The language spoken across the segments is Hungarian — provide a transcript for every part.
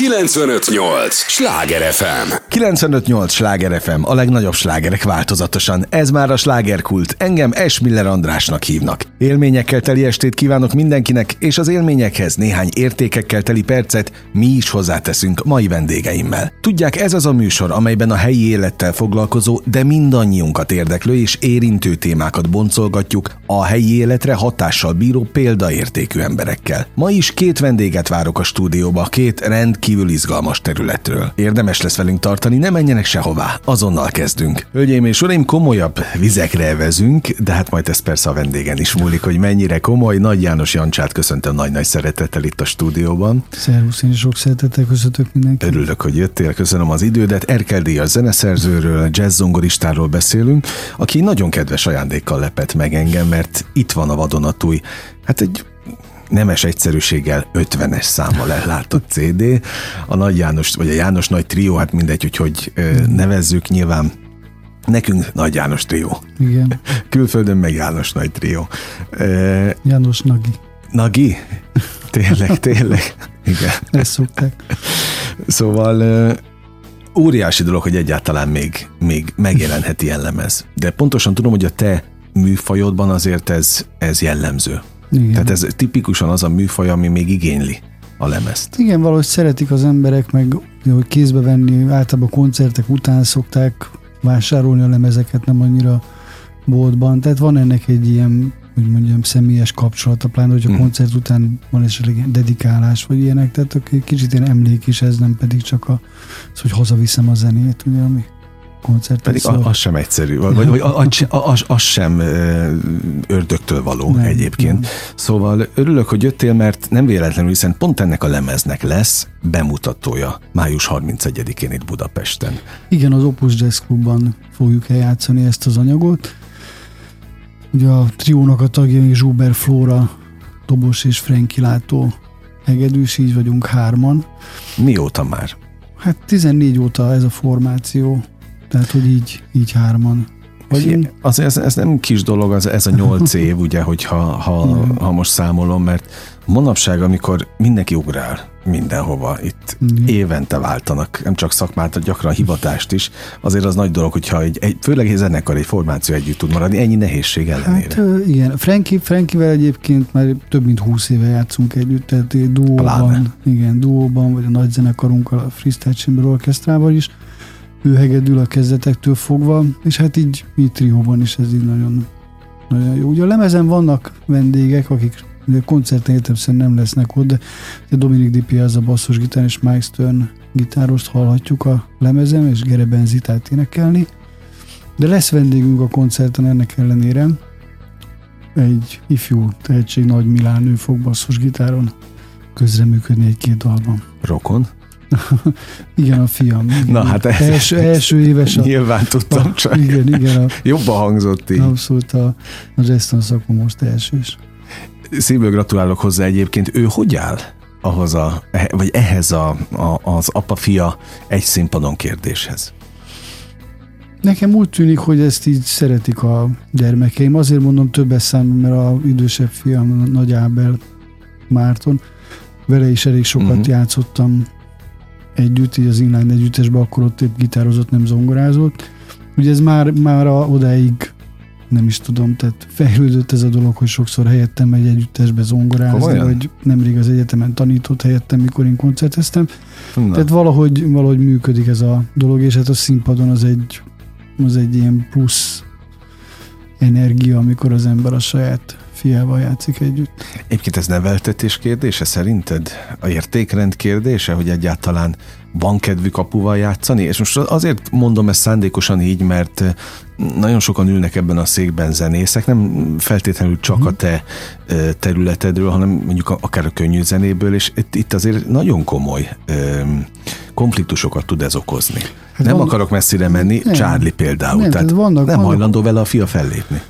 958! Sláger FM! 958 Sláger FM, a legnagyobb slágerek változatosan. Ez már a slágerkult. Engem Esmiller Andrásnak hívnak. Élményekkel teli estét kívánok mindenkinek, és az élményekhez néhány értékekkel teli percet mi is hozzáteszünk mai vendégeimmel. Tudják, ez az a műsor, amelyben a helyi élettel foglalkozó, de mindannyiunkat érdeklő és érintő témákat boncolgatjuk a helyi életre hatással bíró példaértékű emberekkel. Ma is két vendéget várok a stúdióba, két rendkívül izgalmas területről. Érdemes lesz velünk tartani, ne menjenek sehová, azonnal kezdünk. Hölgyeim és uraim, komolyabb vizekre vezünk, de hát majd ez persze a vendégen is múlik, hogy mennyire komoly. Nagy János Jancsát köszöntöm nagy-nagy szeretettel itt a stúdióban. Szervusz, én sok szeretettel köszöntök mindenkit. Örülök, hogy jöttél, köszönöm az idődet. Erkel Díjas zeneszerzőről, jazzzongoristáról beszélünk, aki nagyon kedves ajándékkal lepett meg engem, mert itt van a vadonatúj, hát egy nemes egyszerűséggel 50-es számmal ellátott CD. A Nagy János, vagy a János Nagy Trió, hát mindegy, hogy hogy nevezzük, nyilván Nekünk Nagy János trió. Igen. Külföldön meg János Nagy trió. János Nagi. Nagi? Tényleg, tényleg. Igen. Ezt szokták. Szóval óriási dolog, hogy egyáltalán még, még megjelenheti jellemez. De pontosan tudom, hogy a te műfajodban azért ez, ez jellemző. Igen. Tehát ez tipikusan az a műfaj, ami még igényli a lemezt. Igen, valahogy szeretik az emberek, meg hogy kézbe venni, általában koncertek után szokták vásárolni a lemezeket, nem annyira boltban. Tehát van ennek egy ilyen, hogy mondjam, személyes kapcsolata, pláne, hogy a hmm. koncert után van esetleg dedikálás, vagy ilyenek, tehát kicsit ilyen emlék is ez, nem pedig csak a, az, hogy hazaviszem a zenét, ugye, ami koncert. Pedig szól. az sem egyszerű, vagy, vagy az, az, az sem ördögtől való nem, egyébként. Nem. Szóval örülök, hogy jöttél, mert nem véletlenül, hiszen pont ennek a lemeznek lesz bemutatója május 31-én itt Budapesten. Igen, az Opus Jazz Clubban fogjuk eljátszani ezt az anyagot. Ugye a triónak a tagjai Zsuber Flóra, Dobos és Frenki Látó hegedűs, így vagyunk hárman. Mióta már? Hát 14 óta ez a formáció tehát, hogy így, így hárman. Vagy az, ez, ez nem kis dolog, az, ez a nyolc év, ugye, hogyha ha, ha most számolom, mert manapság, amikor mindenki ugrál mindenhova, itt Igen. évente váltanak, nem csak szakmát, gyakran hivatást is, azért az nagy dolog, hogyha egy, egy főleg egy zenekar, egy formáció együtt tud maradni, ennyi nehézség ellenére. Hát igen, Frankie, Frankivel egyébként már több mint húsz éve játszunk együtt, tehát duóban, igen, duóban, vagy a nagy zenekarunkkal, a Freestyle Chamber Orchestrával is, ő hegedül a kezdetektől fogva, és hát így mi trióban is ez így nagyon, nagyon jó. Ugye a lemezen vannak vendégek, akik koncerten értelmszerűen nem lesznek ott, de Dominik Di Piazza basszusgitár és Mike Stern gitárost hallhatjuk a lemezen, és Gere Benzitát énekelni. De lesz vendégünk a koncerten ennek ellenére. Egy ifjú tehetség Nagy Milán, ő fog basszusgitáron közreműködni egy-két dalban. Rokon? Igen, a fiam. Igen. Na hát ez első, első éves. A, Nyilván tudtam a, csak. Igen, igen. A, Jobban hangzott így. Abszolút a, a Jeston szakma most elsős. Szívből gratulálok hozzá egyébként. Ő hogy áll ahhoz a, vagy ehhez a, a, az apa-fia egy színpadon kérdéshez? Nekem úgy tűnik, hogy ezt így szeretik a gyermekeim. Azért mondom többes szám, mert a idősebb fiam, Nagy Ábel Márton, vele is elég sokat uh-huh. játszottam együtt, így az inline együttesben, akkor ott épp gitározott, nem zongorázott. Ugye ez már, már a, odáig nem is tudom, tehát fejlődött ez a dolog, hogy sokszor helyettem egy együttesbe zongorázni, Komolyan? vagy nemrég az egyetemen tanított helyettem, mikor én koncerteztem. Na. Tehát valahogy, valahogy működik ez a dolog, és hát a színpadon az egy, az egy ilyen plusz energia, amikor az ember a saját fiával játszik együtt. Egyébként ez neveltetés kérdése szerinted? A értékrend kérdése, hogy egyáltalán van kedvük apuval játszani? És most azért mondom ezt szándékosan így, mert nagyon sokan ülnek ebben a székben zenészek, nem feltétlenül csak a te területedről, hanem mondjuk akár a könnyű zenéből, és itt azért nagyon komoly konfliktusokat tud ez okozni. Hát nem van, akarok messzire menni, nem, Charlie például, nem, tehát vannak, nem vannak, hajlandó vele a fia fellépni.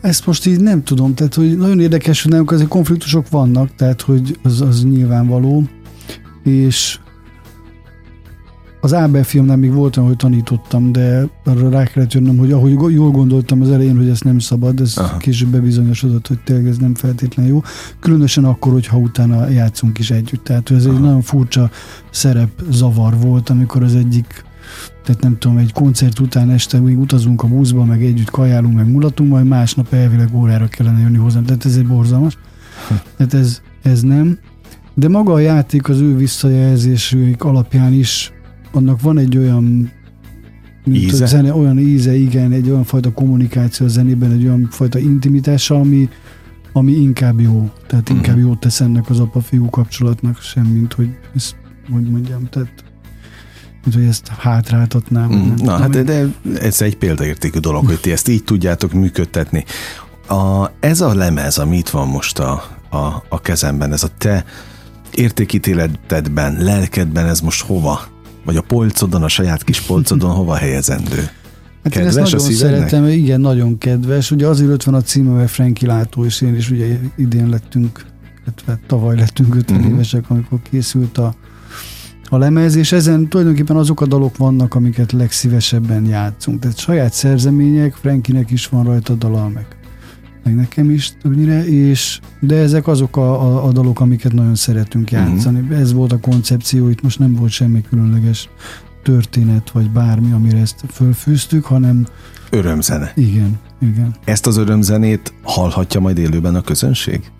Ezt most így nem tudom, tehát hogy nagyon érdekes, hogy nálunk azért konfliktusok vannak, tehát hogy az, az nyilvánvaló, és Az Ábel filmnél még voltam, hogy tanítottam, de arra rá kellett jönnöm, hogy ahogy jól gondoltam az elején, hogy ez nem szabad, ez Aha. később bebizonyosodott, hogy tényleg ez nem feltétlenül jó. Különösen akkor, hogyha utána játszunk is együtt. Tehát ez Aha. egy nagyon furcsa szerep zavar volt, amikor az egyik tehát nem tudom, egy koncert után este még utazunk a buszba, meg együtt kajálunk, meg mulatunk, majd másnap elvileg órára kellene jönni hozzám. Tehát ez egy borzalmas. Tehát ez, ez nem. De maga a játék az ő visszajelzésük alapján is, annak van egy olyan íze? Zene, olyan íze, igen, egy olyan fajta kommunikáció a zenében, egy olyan fajta intimitása, ami, ami inkább jó. Tehát uh-huh. inkább jót tesz ennek az apa-fiú kapcsolatnak, semmint, hogy ezt, hogy mondjam, tehát mint hogy ezt hátráltatnám. Mm, na, hát de, de ez egy példaértékű dolog, hogy ti ezt így tudjátok működtetni. A, ez a lemez, ami itt van most a, a, a kezemben, ez a te értékítéletedben, lelkedben, ez most hova? Vagy a polcodon, a saját kis polcodon hova helyezendő? Hát kedves én ezt nagyon szeretem, igen, nagyon kedves. Ugye azért van a címe, mert Franki Látó, és én is ugye idén lettünk, illetve tavaly lettünk 50 uh-huh. évesek, amikor készült a a lemez, és ezen tulajdonképpen azok a dalok vannak, amiket legszívesebben játszunk. Tehát saját szerzemények, Frankinek is van rajta dala, meg, meg nekem is többnyire, és de ezek azok a, a, a dalok, amiket nagyon szeretünk mhm. játszani. Uh-huh. Ez volt a koncepció, itt most nem volt semmi különleges történet, vagy bármi, amire ezt fölfűztük, hanem Örömzene. Igen, igen. Ezt az örömzenét hallhatja majd élőben a közönség?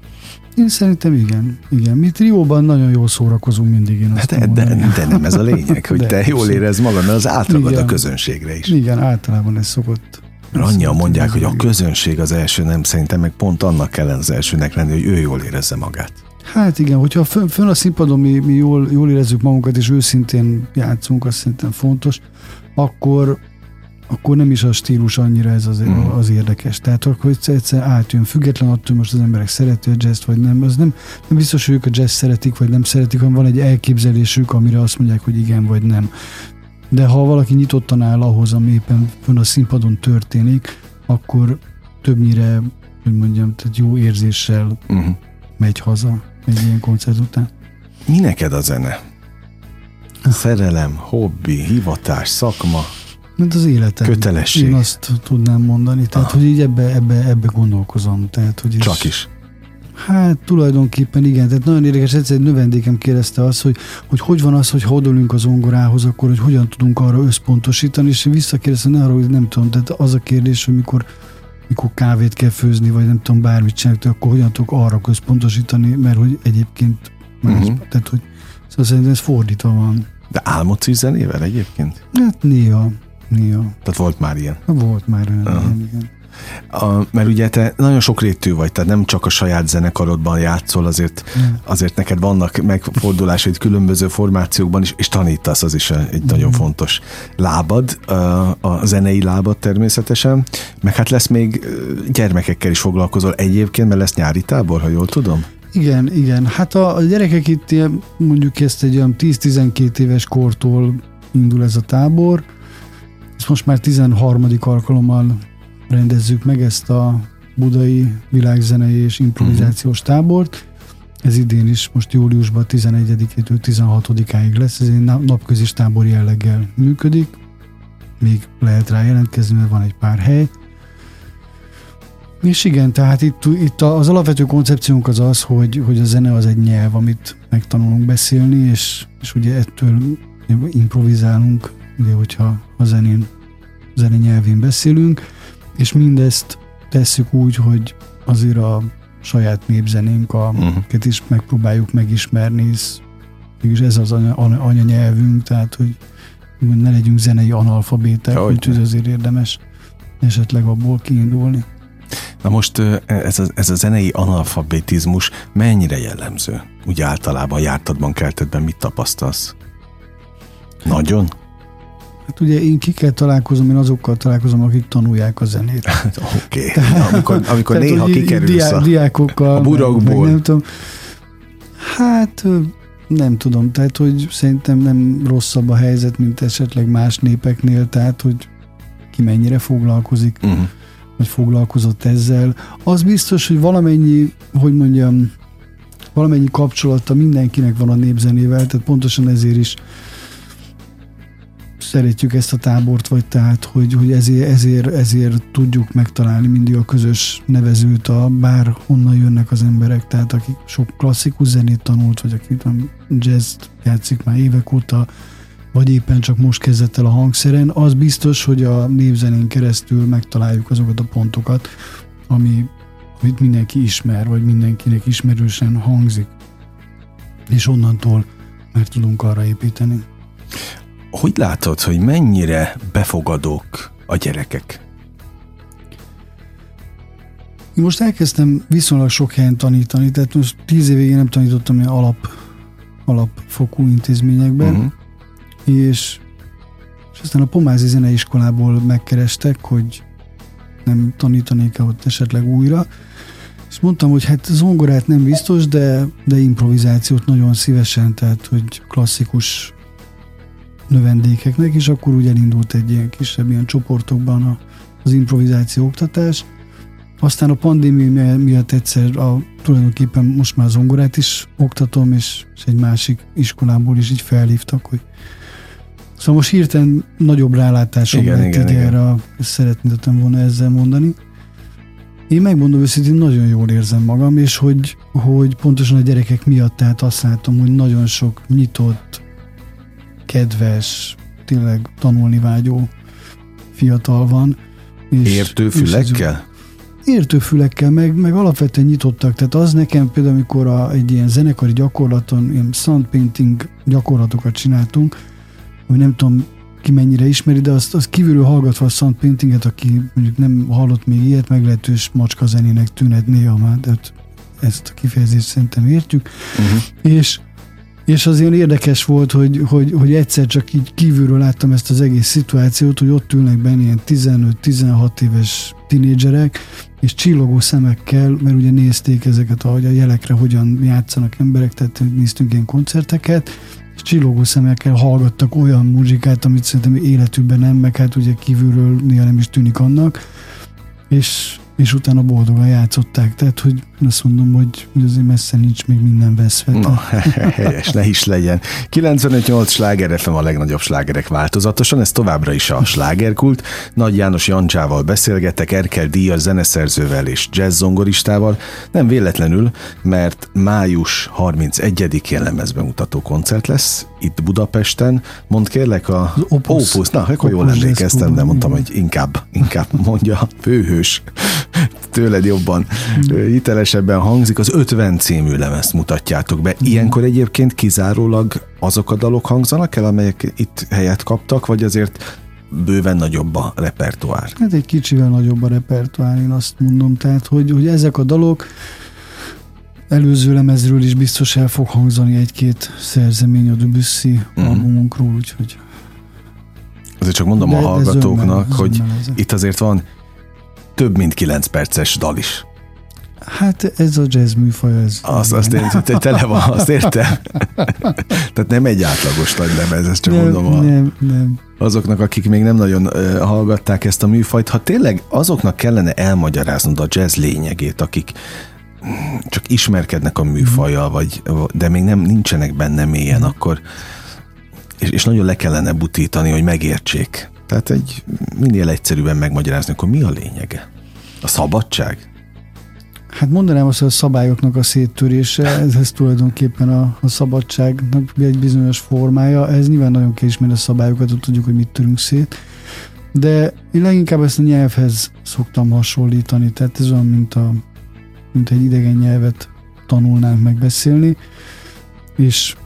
Én szerintem igen. igen. Mi trióban nagyon jól szórakozunk mindig. Én azt de, de, de, nem ez a lényeg, hogy de, te jól érez magad, mert az átragad igen. a közönségre is. Igen, általában ez szokott. Mert annyian mondják, hogy a közönség az első, nem szerintem meg pont annak kellene az elsőnek lenni, hogy ő jól érezze magát. Hát igen, hogyha fönn, fön a színpadon mi, mi jól, jól érezzük magunkat, és őszintén játszunk, azt szerintem fontos, akkor akkor nem is a stílus annyira ez az, mm. az érdekes. Tehát akkor egyszer átjön, független attól, hogy most az emberek szereti a jazz vagy nem. Az nem, nem biztos, hogy ők a jazz szeretik, vagy nem szeretik, hanem van egy elképzelésük, amire azt mondják, hogy igen, vagy nem. De ha valaki nyitottan áll ahhoz, ami éppen fönn a színpadon történik, akkor többnyire, hogy mondjam, tehát jó érzéssel uh-huh. megy haza egy ilyen koncert után. Mi neked a zene? Szerelem, hobbi, hivatás, szakma? Mint az életem. Kötelesség. Én azt tudnám mondani. Tehát, Aha. hogy így ebbe, ebbe, ebbe gondolkozom. Tehát, hogy Csak is. Hát tulajdonképpen igen, tehát nagyon érdekes, egyszer egy növendékem kérdezte azt, hogy, hogy hogy van az, hogy ha odolunk az ongorához, akkor hogy hogyan tudunk arra összpontosítani, és én visszakérdeztem arra, hogy nem tudom, tehát az a kérdés, hogy mikor, mikor kávét kell főzni, vagy nem tudom, bármit csinálni, akkor hogyan tudok arra központosítani, mert hogy egyébként más, uh-huh. tehát hogy szóval szerintem ez fordítva van. De álmodsz zenével egyébként? Hát néha. Néha. Tehát volt már ilyen? Volt már olyan, uh-huh. igen, igen. A, mert ugye te nagyon sokrétű vagy, tehát nem csak a saját zenekarodban játszol, azért, azért neked vannak megfordulásaid különböző formációkban is, és tanítasz, az is egy mm. nagyon fontos lábad, a, a zenei lábad természetesen, meg hát lesz még gyermekekkel is foglalkozol egyébként, mert lesz nyári tábor, ha jól tudom? Igen, igen. Hát a, a gyerekek itt mondjuk ezt egy olyan 10-12 éves kortól indul ez a tábor, ezt most már 13. alkalommal rendezzük meg ezt a budai világzenei és improvizációs tábort. Ez idén is most júliusban 11-től 16-áig lesz, ez egy napközis tábor jelleggel működik. Még lehet rá jelentkezni, mert van egy pár hely. És igen, tehát itt, itt az alapvető koncepciónk az az, hogy, hogy a zene az egy nyelv, amit megtanulunk beszélni, és, és ugye ettől improvizálunk, ugye, hogyha a zenén, zene nyelvén beszélünk, és mindezt tesszük úgy, hogy azért a saját népzenénk, a, uh-huh. is megpróbáljuk megismerni, hisz mégis ez az anya, anyanyelvünk, tehát hogy ne legyünk zenei analfabéták, úgyhogy azért érdemes esetleg abból kiindulni. Na most ez a, ez a zenei analfabetizmus mennyire jellemző? Úgy általában jártadban, keltedben mit tapasztalsz? Nagyon? Hát ugye én kikkel találkozom, én azokkal találkozom, akik tanulják a zenét. Oké, okay. amikor, amikor néha kikerülsz diá, a, diákokkal, a burokból. Meg, nem tudom. Hát nem tudom, tehát hogy szerintem nem rosszabb a helyzet, mint esetleg más népeknél, tehát hogy ki mennyire foglalkozik, uh-huh. vagy foglalkozott ezzel. Az biztos, hogy valamennyi, hogy mondjam, valamennyi kapcsolata mindenkinek van a népzenével, tehát pontosan ezért is szeretjük ezt a tábort, vagy tehát, hogy, hogy ezért, ezért, ezért tudjuk megtalálni mindig a közös nevezőt, a bár honnan jönnek az emberek, tehát akik sok klasszikus zenét tanult, vagy akik jazz játszik már évek óta, vagy éppen csak most kezdett el a hangszeren, az biztos, hogy a névzenén keresztül megtaláljuk azokat a pontokat, ami, amit mindenki ismer, vagy mindenkinek ismerősen hangzik. És onnantól meg tudunk arra építeni. Hogy látod, hogy mennyire befogadók a gyerekek? Most elkezdtem viszonylag sok helyen tanítani, tehát most tíz évig nem tanítottam ilyen alap, alapfokú intézményekben, uh-huh. és, és aztán a Pomázi Zeneiskolából megkerestek, hogy nem tanítanék-e ott esetleg újra, és mondtam, hogy hát zongorát nem biztos, de, de improvizációt nagyon szívesen, tehát hogy klasszikus növendékeknek, és akkor úgy elindult egy ilyen kisebb ilyen csoportokban a, az improvizáció oktatás. Aztán a pandémia miatt egyszer a, tulajdonképpen most már zongorát is oktatom, és, és egy másik iskolából is így felhívtak, hogy Szóval most hirtelen nagyobb rálátásom igen, lett igen, így igen. erre, ezt szeretném volna ezzel mondani. Én megmondom őszintén, nagyon jól érzem magam, és hogy, hogy pontosan a gyerekek miatt, tehát azt látom, hogy nagyon sok nyitott, kedves, tényleg tanulni vágyó fiatal van. És Értő fülekkel? Értő fülekkel, meg, meg alapvetően nyitottak. Tehát az nekem például, amikor a, egy ilyen zenekari gyakorlaton, ilyen sound painting gyakorlatokat csináltunk, hogy nem tudom, ki mennyire ismeri, de azt, azt kívülről hallgatva a sound paintinget, aki mondjuk nem hallott még ilyet, meglehetős macska zenének tűnhet néha már, de ezt a kifejezést szerintem értjük. Uh-huh. És és az ilyen érdekes volt, hogy, hogy, hogy egyszer csak így kívülről láttam ezt az egész szituációt, hogy ott ülnek benne ilyen 15-16 éves tinédzserek, és csillogó szemekkel, mert ugye nézték ezeket, ahogy a jelekre hogyan játszanak emberek, tehát néztünk ilyen koncerteket, és csillogó szemekkel hallgattak olyan muzsikát, amit szerintem életükben nem, meg hát ugye kívülről néha nem is tűnik annak, és és utána boldogan játszották. Tehát, hogy azt mondom, hogy, hogy azért messze nincs még minden veszve. Na, helyes, ne is legyen. 95-8 sláger FM a legnagyobb slágerek változatosan, ez továbbra is a slágerkult. Nagy János Jancsával beszélgetek, Erkel Díjas zeneszerzővel és jazz zongoristával. Nem véletlenül, mert május 31-én lemezbemutató koncert lesz itt Budapesten. Mond kérlek a Opus. Opus. Na, akkor jól emlékeztem, de mondtam, hogy inkább, inkább mondja főhős tőled jobban hitelesebben hangzik, az 50 című lemezt mutatjátok be. Ilyenkor egyébként kizárólag azok a dalok hangzanak el, amelyek itt helyet kaptak, vagy azért bőven nagyobb a repertoár? Hát egy kicsivel nagyobb a repertoár, én azt mondom. Tehát, hogy, hogy ezek a dalok előző lemezről is biztos el fog hangzani egy-két szerzemény a Debussy albumunkról, úgyhogy Azért csak mondom de, a hallgatóknak, hogy itt azért van több mint 9 perces dal is. Hát ez a jazz műfaj, ez... Azt, azt én, te tele van, azt értem. Tehát nem egy átlagos nagy lemez, ezt csak nem, mondom a, nem, nem. azoknak, akik még nem nagyon uh, hallgatták ezt a műfajt. Ha tényleg azoknak kellene elmagyaráznod a jazz lényegét, akik csak ismerkednek a műfajjal, vagy, de még nem nincsenek benne mélyen, akkor és, és nagyon le kellene butítani, hogy megértsék. Tehát egy minél egyszerűbben megmagyarázni, akkor mi a lényege? A szabadság? Hát mondanám azt, hogy a szabályoknak a széttörése, ez, ez tulajdonképpen a, a szabadságnak egy bizonyos formája. Ez nyilván nagyon késő, mert a szabályokat, hogy tudjuk, hogy mit törünk szét. De én leginkább ezt a nyelvhez szoktam hasonlítani, tehát ez olyan, mint, a, mint egy idegen nyelvet tanulnánk megbeszélni, és,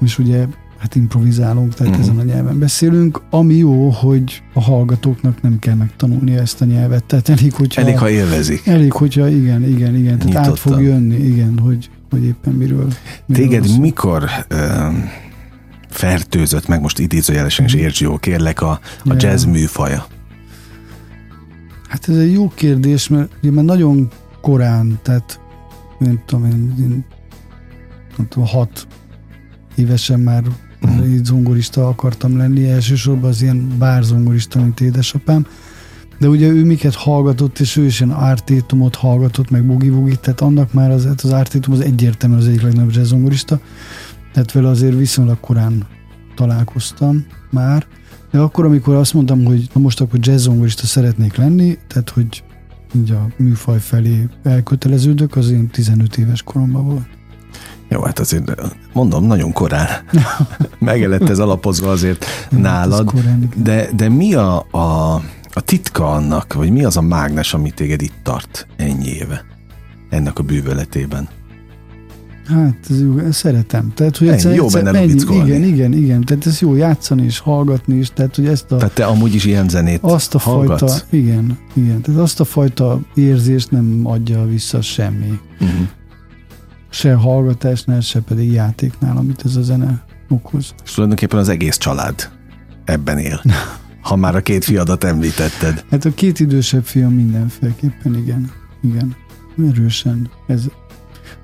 és ugye hát improvizálunk, tehát uh-huh. ezen a nyelven beszélünk, ami jó, hogy a hallgatóknak nem kell megtanulni ezt a nyelvet, tehát elég, hogyha... Elég, ha élvezik. Elég, hogyha igen, igen, igen, tehát Nyitottan. át fog jönni, igen, hogy, hogy éppen miről, miről Téged szó. mikor uh, fertőzött meg, most idézőjelesen is mhm. érts jó, kérlek, a, a jazz műfaja? Hát ez egy jó kérdés, mert ugye már nagyon korán, tehát nem tudom én, én nem tudom, hat évesen már. Így zongorista akartam lenni, elsősorban az ilyen bárzongorista, mint édesapám. De ugye ő miket hallgatott, és ő is ilyen ártétumot hallgatott, meg bugi tehát annak már az, hát az ártétum az egyértelműen az egyik legnagyobb zongorista, tehát vele azért viszonylag korán találkoztam már, de akkor, amikor azt mondtam, hogy na most akkor jazz zongorista szeretnék lenni, tehát hogy így a műfaj felé elköteleződök, az én 15 éves koromban volt. Jó, hát azért mondom, nagyon korán. Megelett ez alapozva azért nálad. De, de mi a, a, a titka annak, vagy mi az a mágnes, ami téged itt tart ennyi éve? Ennek a bűvöletében? Hát, ez jó, szeretem. Tehát, hogy egyszer, jó egyszer, benne ennyi, Igen, igen, igen. Tehát ez jó játszani és hallgatni is. Tehát, hogy ezt a... Tehát te amúgy is ilyen zenét azt a hallgatsz? fajta, igen, igen. Tehát azt a fajta érzést nem adja vissza semmi. Uh-huh. Se hallgatásnál, se pedig játéknál, amit ez a zene okoz. És tulajdonképpen az egész család ebben él. ha már a két fiadat említetted. Hát a két idősebb fiam mindenféleképpen, igen. Igen. Erősen. Ez,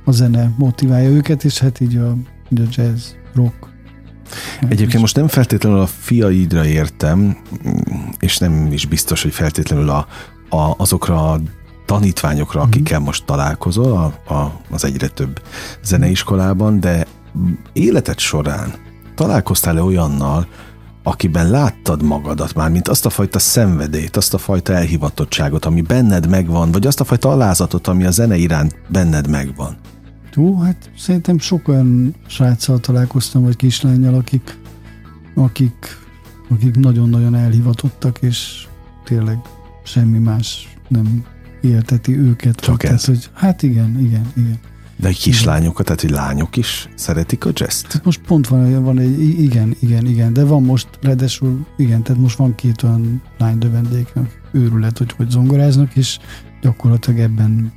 a zene motiválja őket, és hát így a, a jazz, rock. Egyébként most nem feltétlenül a fiaidra értem, és nem is biztos, hogy feltétlenül a, a, azokra a tanítványokra, mhm. akikkel most találkozol a, a, az egyre több zeneiskolában, de életed során találkoztál-e olyannal, akiben láttad magadat már, mint azt a fajta szenvedélyt, azt a fajta elhivatottságot, ami benned megvan, vagy azt a fajta alázatot, ami a zene iránt benned megvan? Jó, hát szerintem sok olyan sráccal találkoztam, vagy kislányjal, akik, akik, akik nagyon-nagyon elhivatottak, és tényleg semmi más nem élteti őket. Csak tehát, ez? Hogy, hát igen, igen, igen. De egy kislányokat, tehát hogy lányok is szeretik a jazz Tehát most pont van, van egy, igen, igen, igen, de van most, ráadásul, igen, tehát most van két olyan lány dövendék, őrület, hogy hogy zongoráznak, és gyakorlatilag ebben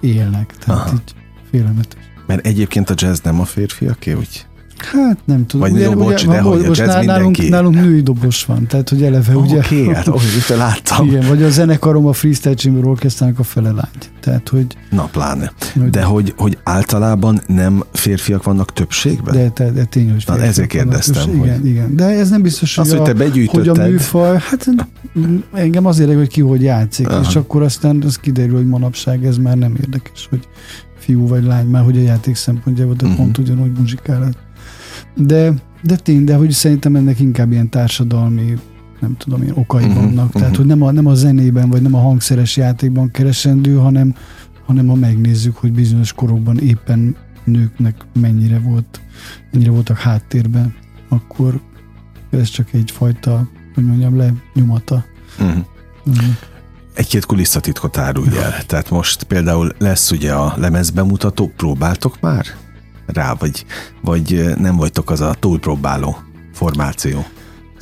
élnek. Tehát Aha. így félelmetes. Mert egyébként a jazz nem a férfiaké, úgy? Hát nem tudom. Vagy ugye, jó, bocs, ugye, de hogy most nálunk, nálunk, nálunk női dobos van, tehát hogy eleve oh, ugye... Oké, okay, hát itt láttam. Igen, vagy a zenekarom a Freestyle Chamber Orchestrának a fele lány. Tehát, hogy... Na, pláne. Hogy, de hogy, hogy általában nem férfiak vannak többségben? De, de, de tényleg, hogy Na, ezért kérdeztem. Hogy... Igen, igen. De ez nem biztos, hogy, Azt, a, hogy, te hogy a műfaj, hát engem azért hogy ki hogy játszik, Aha. és akkor aztán az kiderül, hogy manapság ez már nem érdekes, hogy fiú vagy lány, már hogy a játék szempontjából, de uh-huh. pont ugyanúgy muzsikál. De, de tény, de hogy szerintem ennek inkább ilyen társadalmi nem tudom én, okai uh-huh, vannak. Uh-huh. Tehát, hogy nem a, nem a zenében, vagy nem a hangszeres játékban keresendő, hanem, hanem ha megnézzük, hogy bizonyos korokban éppen nőknek mennyire volt, mennyire voltak háttérben, akkor ez csak egyfajta, hogy mondjam, le nyomata. Uh-huh. Uh-huh egy-két kulisszatitkot árulj el. Tehát most például lesz ugye a lemezbemutató, próbáltok már rá, vagy, vagy nem vagytok az a túlpróbáló formáció?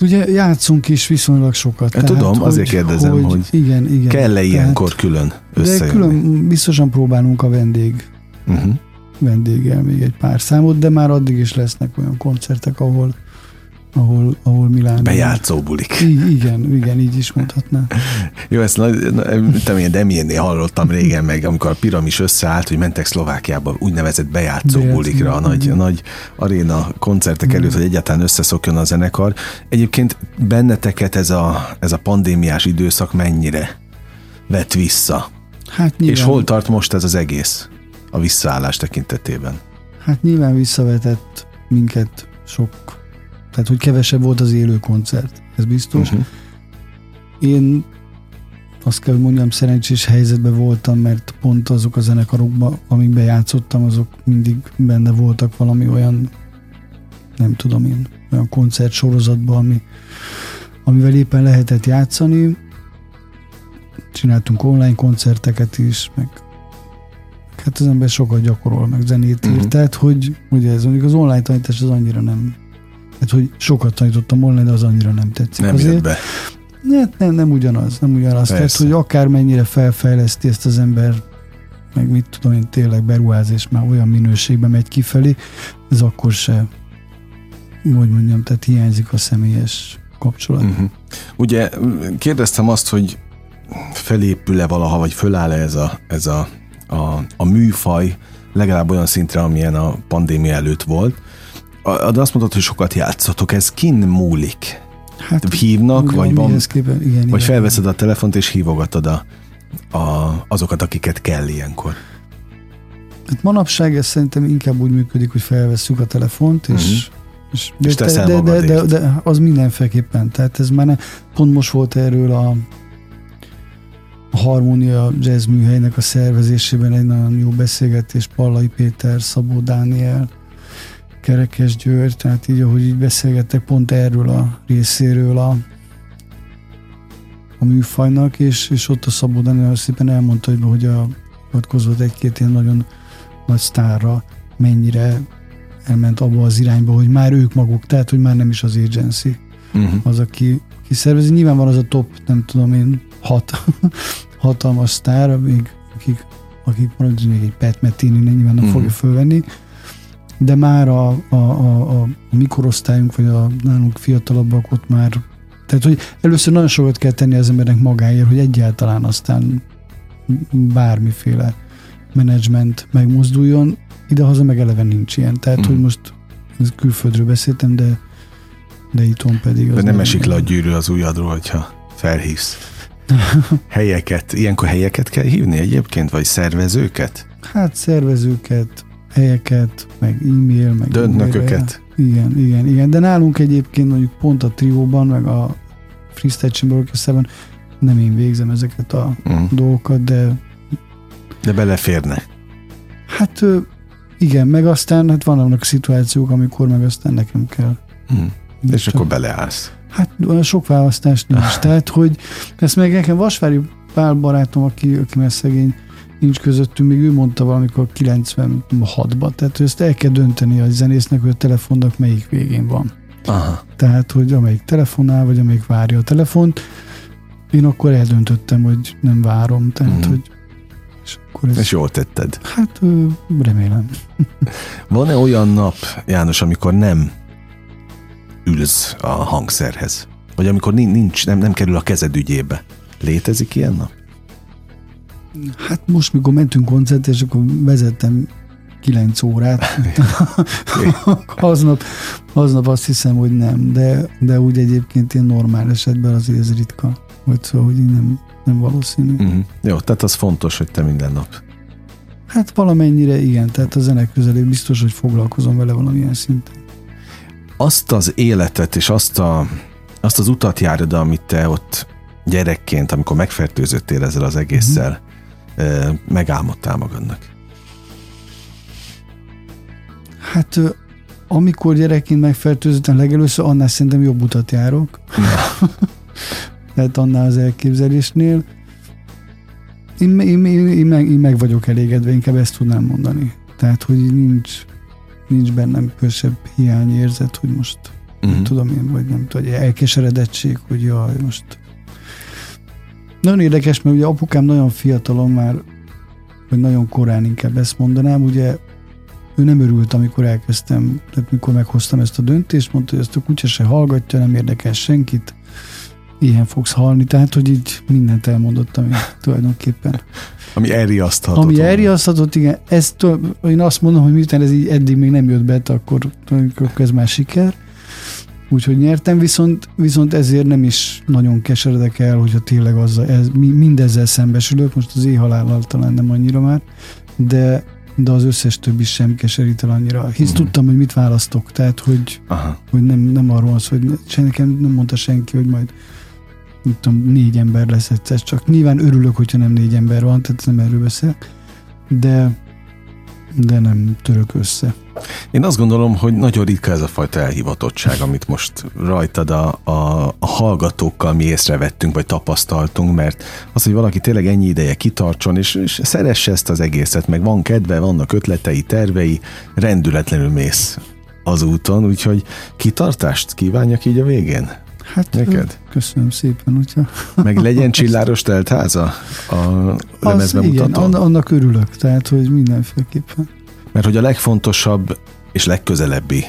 Ugye játszunk is viszonylag sokat. Ja, tehát, tudom, azért hogy, kérdezem, hogy, hogy igen, igen, kell-e ilyenkor külön összejönni? De külön biztosan próbálunk a vendég uh-huh. vendéggel még egy pár számot, de már addig is lesznek olyan koncertek, ahol ahol, ahol Milán... Bejátszó bulik. I- igen, igen, így is mondhatná. Jó, ezt nagy, nem ilyen Demiennél hallottam régen meg, amikor a piramis összeállt, hogy mentek Szlovákiába úgynevezett bejátszó, bejátszó bulikra, a nagy, nagy aréna koncertek előtt, hogy egyáltalán összeszokjon a zenekar. Egyébként benneteket ez a, ez a pandémiás időszak mennyire vett vissza? Hát nyilván... És hol tart most ez az egész a visszaállás tekintetében? Hát nyilván visszavetett minket sok tehát, hogy kevesebb volt az élő koncert, ez biztos. Uh-huh. Én azt kell, hogy mondjam, szerencsés helyzetben voltam, mert pont azok a zenekarokban, amikben játszottam, azok mindig benne voltak valami olyan, nem tudom én, olyan koncert sorozatban, ami, amivel éppen lehetett játszani. Csináltunk online koncerteket is, meg hát az ember sokat gyakorol, meg zenét ír, uh-huh. tehát hogy ugye ez mondjuk az online tanítás az annyira nem Hát, hogy sokat tanítottam volna, de az annyira nem tetszik. Nem Azért, be. Nem, nem, nem ugyanaz, nem ugyanaz. Persze. Tehát, hogy akármennyire felfejleszti ezt az ember, meg mit tudom én, tényleg beruházás már olyan minőségben megy kifelé, ez akkor se, hogy mondjam, tehát hiányzik a személyes kapcsolat. Uh-huh. Ugye kérdeztem azt, hogy felépül-e valaha, vagy föláll-e ez a, ez a, a, a műfaj legalább olyan szintre, amilyen a pandémia előtt volt, de azt mondod, hogy sokat játszotok, ez kin múlik? Hát, Hívnak, vagy van, képen, igen, vagy igen, felveszed a telefont és hívogatod a, a, azokat, akiket kell ilyenkor. Hát manapság ez szerintem inkább úgy működik, hogy felvesszük a telefont, és, uh-huh. És, És de, teszel de, de, de, de, az mindenféleképpen. Tehát ez már ne, pont most volt erről a, a Harmónia Jazz műhelynek a szervezésében egy nagyon jó beszélgetés Pallai Péter, Szabó Dániel, Kerekes György, tehát így, ahogy így beszélgettek pont erről a részéről a, a műfajnak, és, és ott a Szabó Dániel szépen elmondta, hogy, hogy a hivatkozott egy-két ilyen nagyon nagy sztárra mennyire elment abba az irányba, hogy már ők maguk, tehát hogy már nem is az agency Uh-huh. az, aki, aki szervezi. Nyilván van az a top, nem tudom én, hat hatalmas sztár, még, akik, akik mondjuk egy Pat Metini nyilván nem Mhm. fogja fölvenni, de már a, a, a, a mikorosztályunk, vagy a nálunk fiatalabbak ott már tehát, hogy először nagyon sokat kell tenni az embernek magáért, hogy egyáltalán aztán bármiféle menedzsment megmozduljon. Idehaza meg eleve nincs ilyen. Tehát, Mhm. hogy most ez külföldről beszéltem, de de itthon pedig... De az nem esik le a gyűrű az ujjadról, hogyha felhívsz. Helyeket, ilyenkor helyeket kell hívni egyébként, vagy szervezőket? Hát szervezőket, helyeket, meg e-mail, meg... Döntnököket? Igen, igen, igen. De nálunk egyébként mondjuk pont a trióban, meg a Freestyle Orchestrában nem én végzem ezeket a Uh-huh. dolgokat, de De beleférne. hát igen, meg aztán hát van annak szituációk, amikor meg aztán nekem kell. Uh-huh. És akkor beleállsz. Hát sok választás nincs. Tehát, hogy ezt meg nekem Vasvári Pál barátom, aki, aki már szegény nincs közöttünk, még ő mondta valamikor 96-ban. Tehát, hogy ezt el kell dönteni a zenésznek, hogy a telefonnak melyik végén van. Aha. Tehát, hogy amelyik telefonál, vagy amelyik várja a telefont, én akkor eldöntöttem, hogy nem várom. Tehát, Mhm. hogy és akkor ez, És jól tetted. hát remélem. Van-e olyan nap, János, amikor nem ülsz a hangszerhez? Vagy amikor nin- nincs, nem, nem kerül a kezed ügyébe? Létezik ilyen nap? Hát most, mikor mentünk koncertre, és akkor vezettem 9 órát. aznap, aznap azt hiszem, hogy nem, de, de úgy egyébként ilyen normál esetben azért ez ritka. Vagy szóval, hogy nem, nem valószínű. Uh-huh. Jó, tehát az fontos, hogy te minden nap. Hát valamennyire igen, tehát a zene közelé biztos, hogy foglalkozom vele valamilyen szinten. Azt az életet és azt, a, azt az utat járod, amit te ott gyerekként, amikor megfertőzöttél ezzel az egésszel, uh-huh. Megálmodtál magadnak. Hát amikor gyerekként megfertőzöttem legelőször, annál szerintem jobb utat járok. Tehát annál az elképzelésnél. Én, én, én, én, meg, én meg vagyok elégedve, inkább ezt tudnám mondani. Tehát, hogy nincs, nincs bennem külsebb hiányérzet, hogy most Uh-huh. tudom én, vagy nem tudom, elkeseredettség, hogy jaj, most nagyon érdekes, mert ugye apukám nagyon fiatalon már, vagy nagyon korán inkább ezt mondanám, ugye ő nem örült, amikor elkezdtem, tehát mikor meghoztam ezt a döntést, mondta, hogy ezt a kutya se hallgatja, nem érdekel senkit, ilyen fogsz halni, tehát, hogy így mindent elmondottam én tulajdonképpen. Ami elriaszthatott. Ami volna. elriasztatott, igen, ezt én azt mondom, hogy miután ez így eddig még nem jött be, akkor, akkor ez már siker. Úgyhogy nyertem, viszont, viszont ezért nem is nagyon keseredek el, hogyha tényleg azzal, ez, mi- mindezzel szembesülök, most az éjhalállal talán nem annyira már, de, de az összes többi sem keserít el annyira. Hisz Mhm. tudtam, hogy mit választok, tehát hogy, Aha. hogy nem, nem arról szó, hogy se nekem nem mondta senki, hogy majd nem tudom, négy ember lesz egyszer, csak nyilván örülök, hogyha nem négy ember van, tehát nem erről beszélek, de, de nem török össze. Én azt gondolom, hogy nagyon ritka ez a fajta elhivatottság, amit most rajtad a, a, a hallgatókkal mi észrevettünk, vagy tapasztaltunk, mert az, hogy valaki tényleg ennyi ideje kitartson, és, és szeresse ezt az egészet, meg van kedve, vannak ötletei, tervei, rendületlenül mész az úton, úgyhogy kitartást kívánjak így a végén? Hát Neked? köszönöm szépen, hogyha Meg legyen csilláros teltháza a az, lemezbe igen, mutató? anna- annak örülök, tehát hogy mindenféleképpen. Mert hogy a legfontosabb és legközelebbi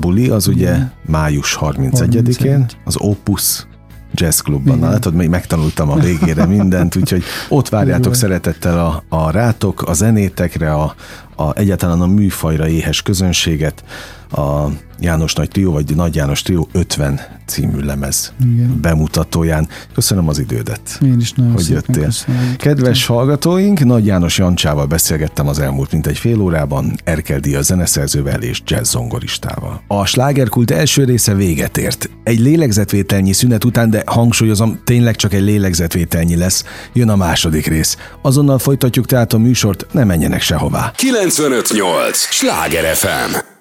buli az ugye Igen. május 31-én 31. az Opus Jazz Clubban. Na, Igen. látod, még megtanultam a végére mindent, úgyhogy ott várjátok Jó. szeretettel a, a rátok, a zenétekre, a, a, a, egyáltalán a műfajra éhes közönséget, a János Nagy Trió, vagy Nagy János Trió 50 című lemez Igen. bemutatóján. Köszönöm az idődet. Én is nagyon hogy jöttél. Köszönöm, Kedves hallgatóink, Nagy János Jancsával beszélgettem az elmúlt mint egy fél órában, Erkel Díja zeneszerzővel és jazz zongoristával. A slágerkult első része véget ért. Egy lélegzetvételnyi szünet után, de hangsúlyozom, tényleg csak egy lélegzetvételnyi lesz, jön a második rész. Azonnal folytatjuk tehát a műsort, ne menjenek sehová. 958! Sláger FM!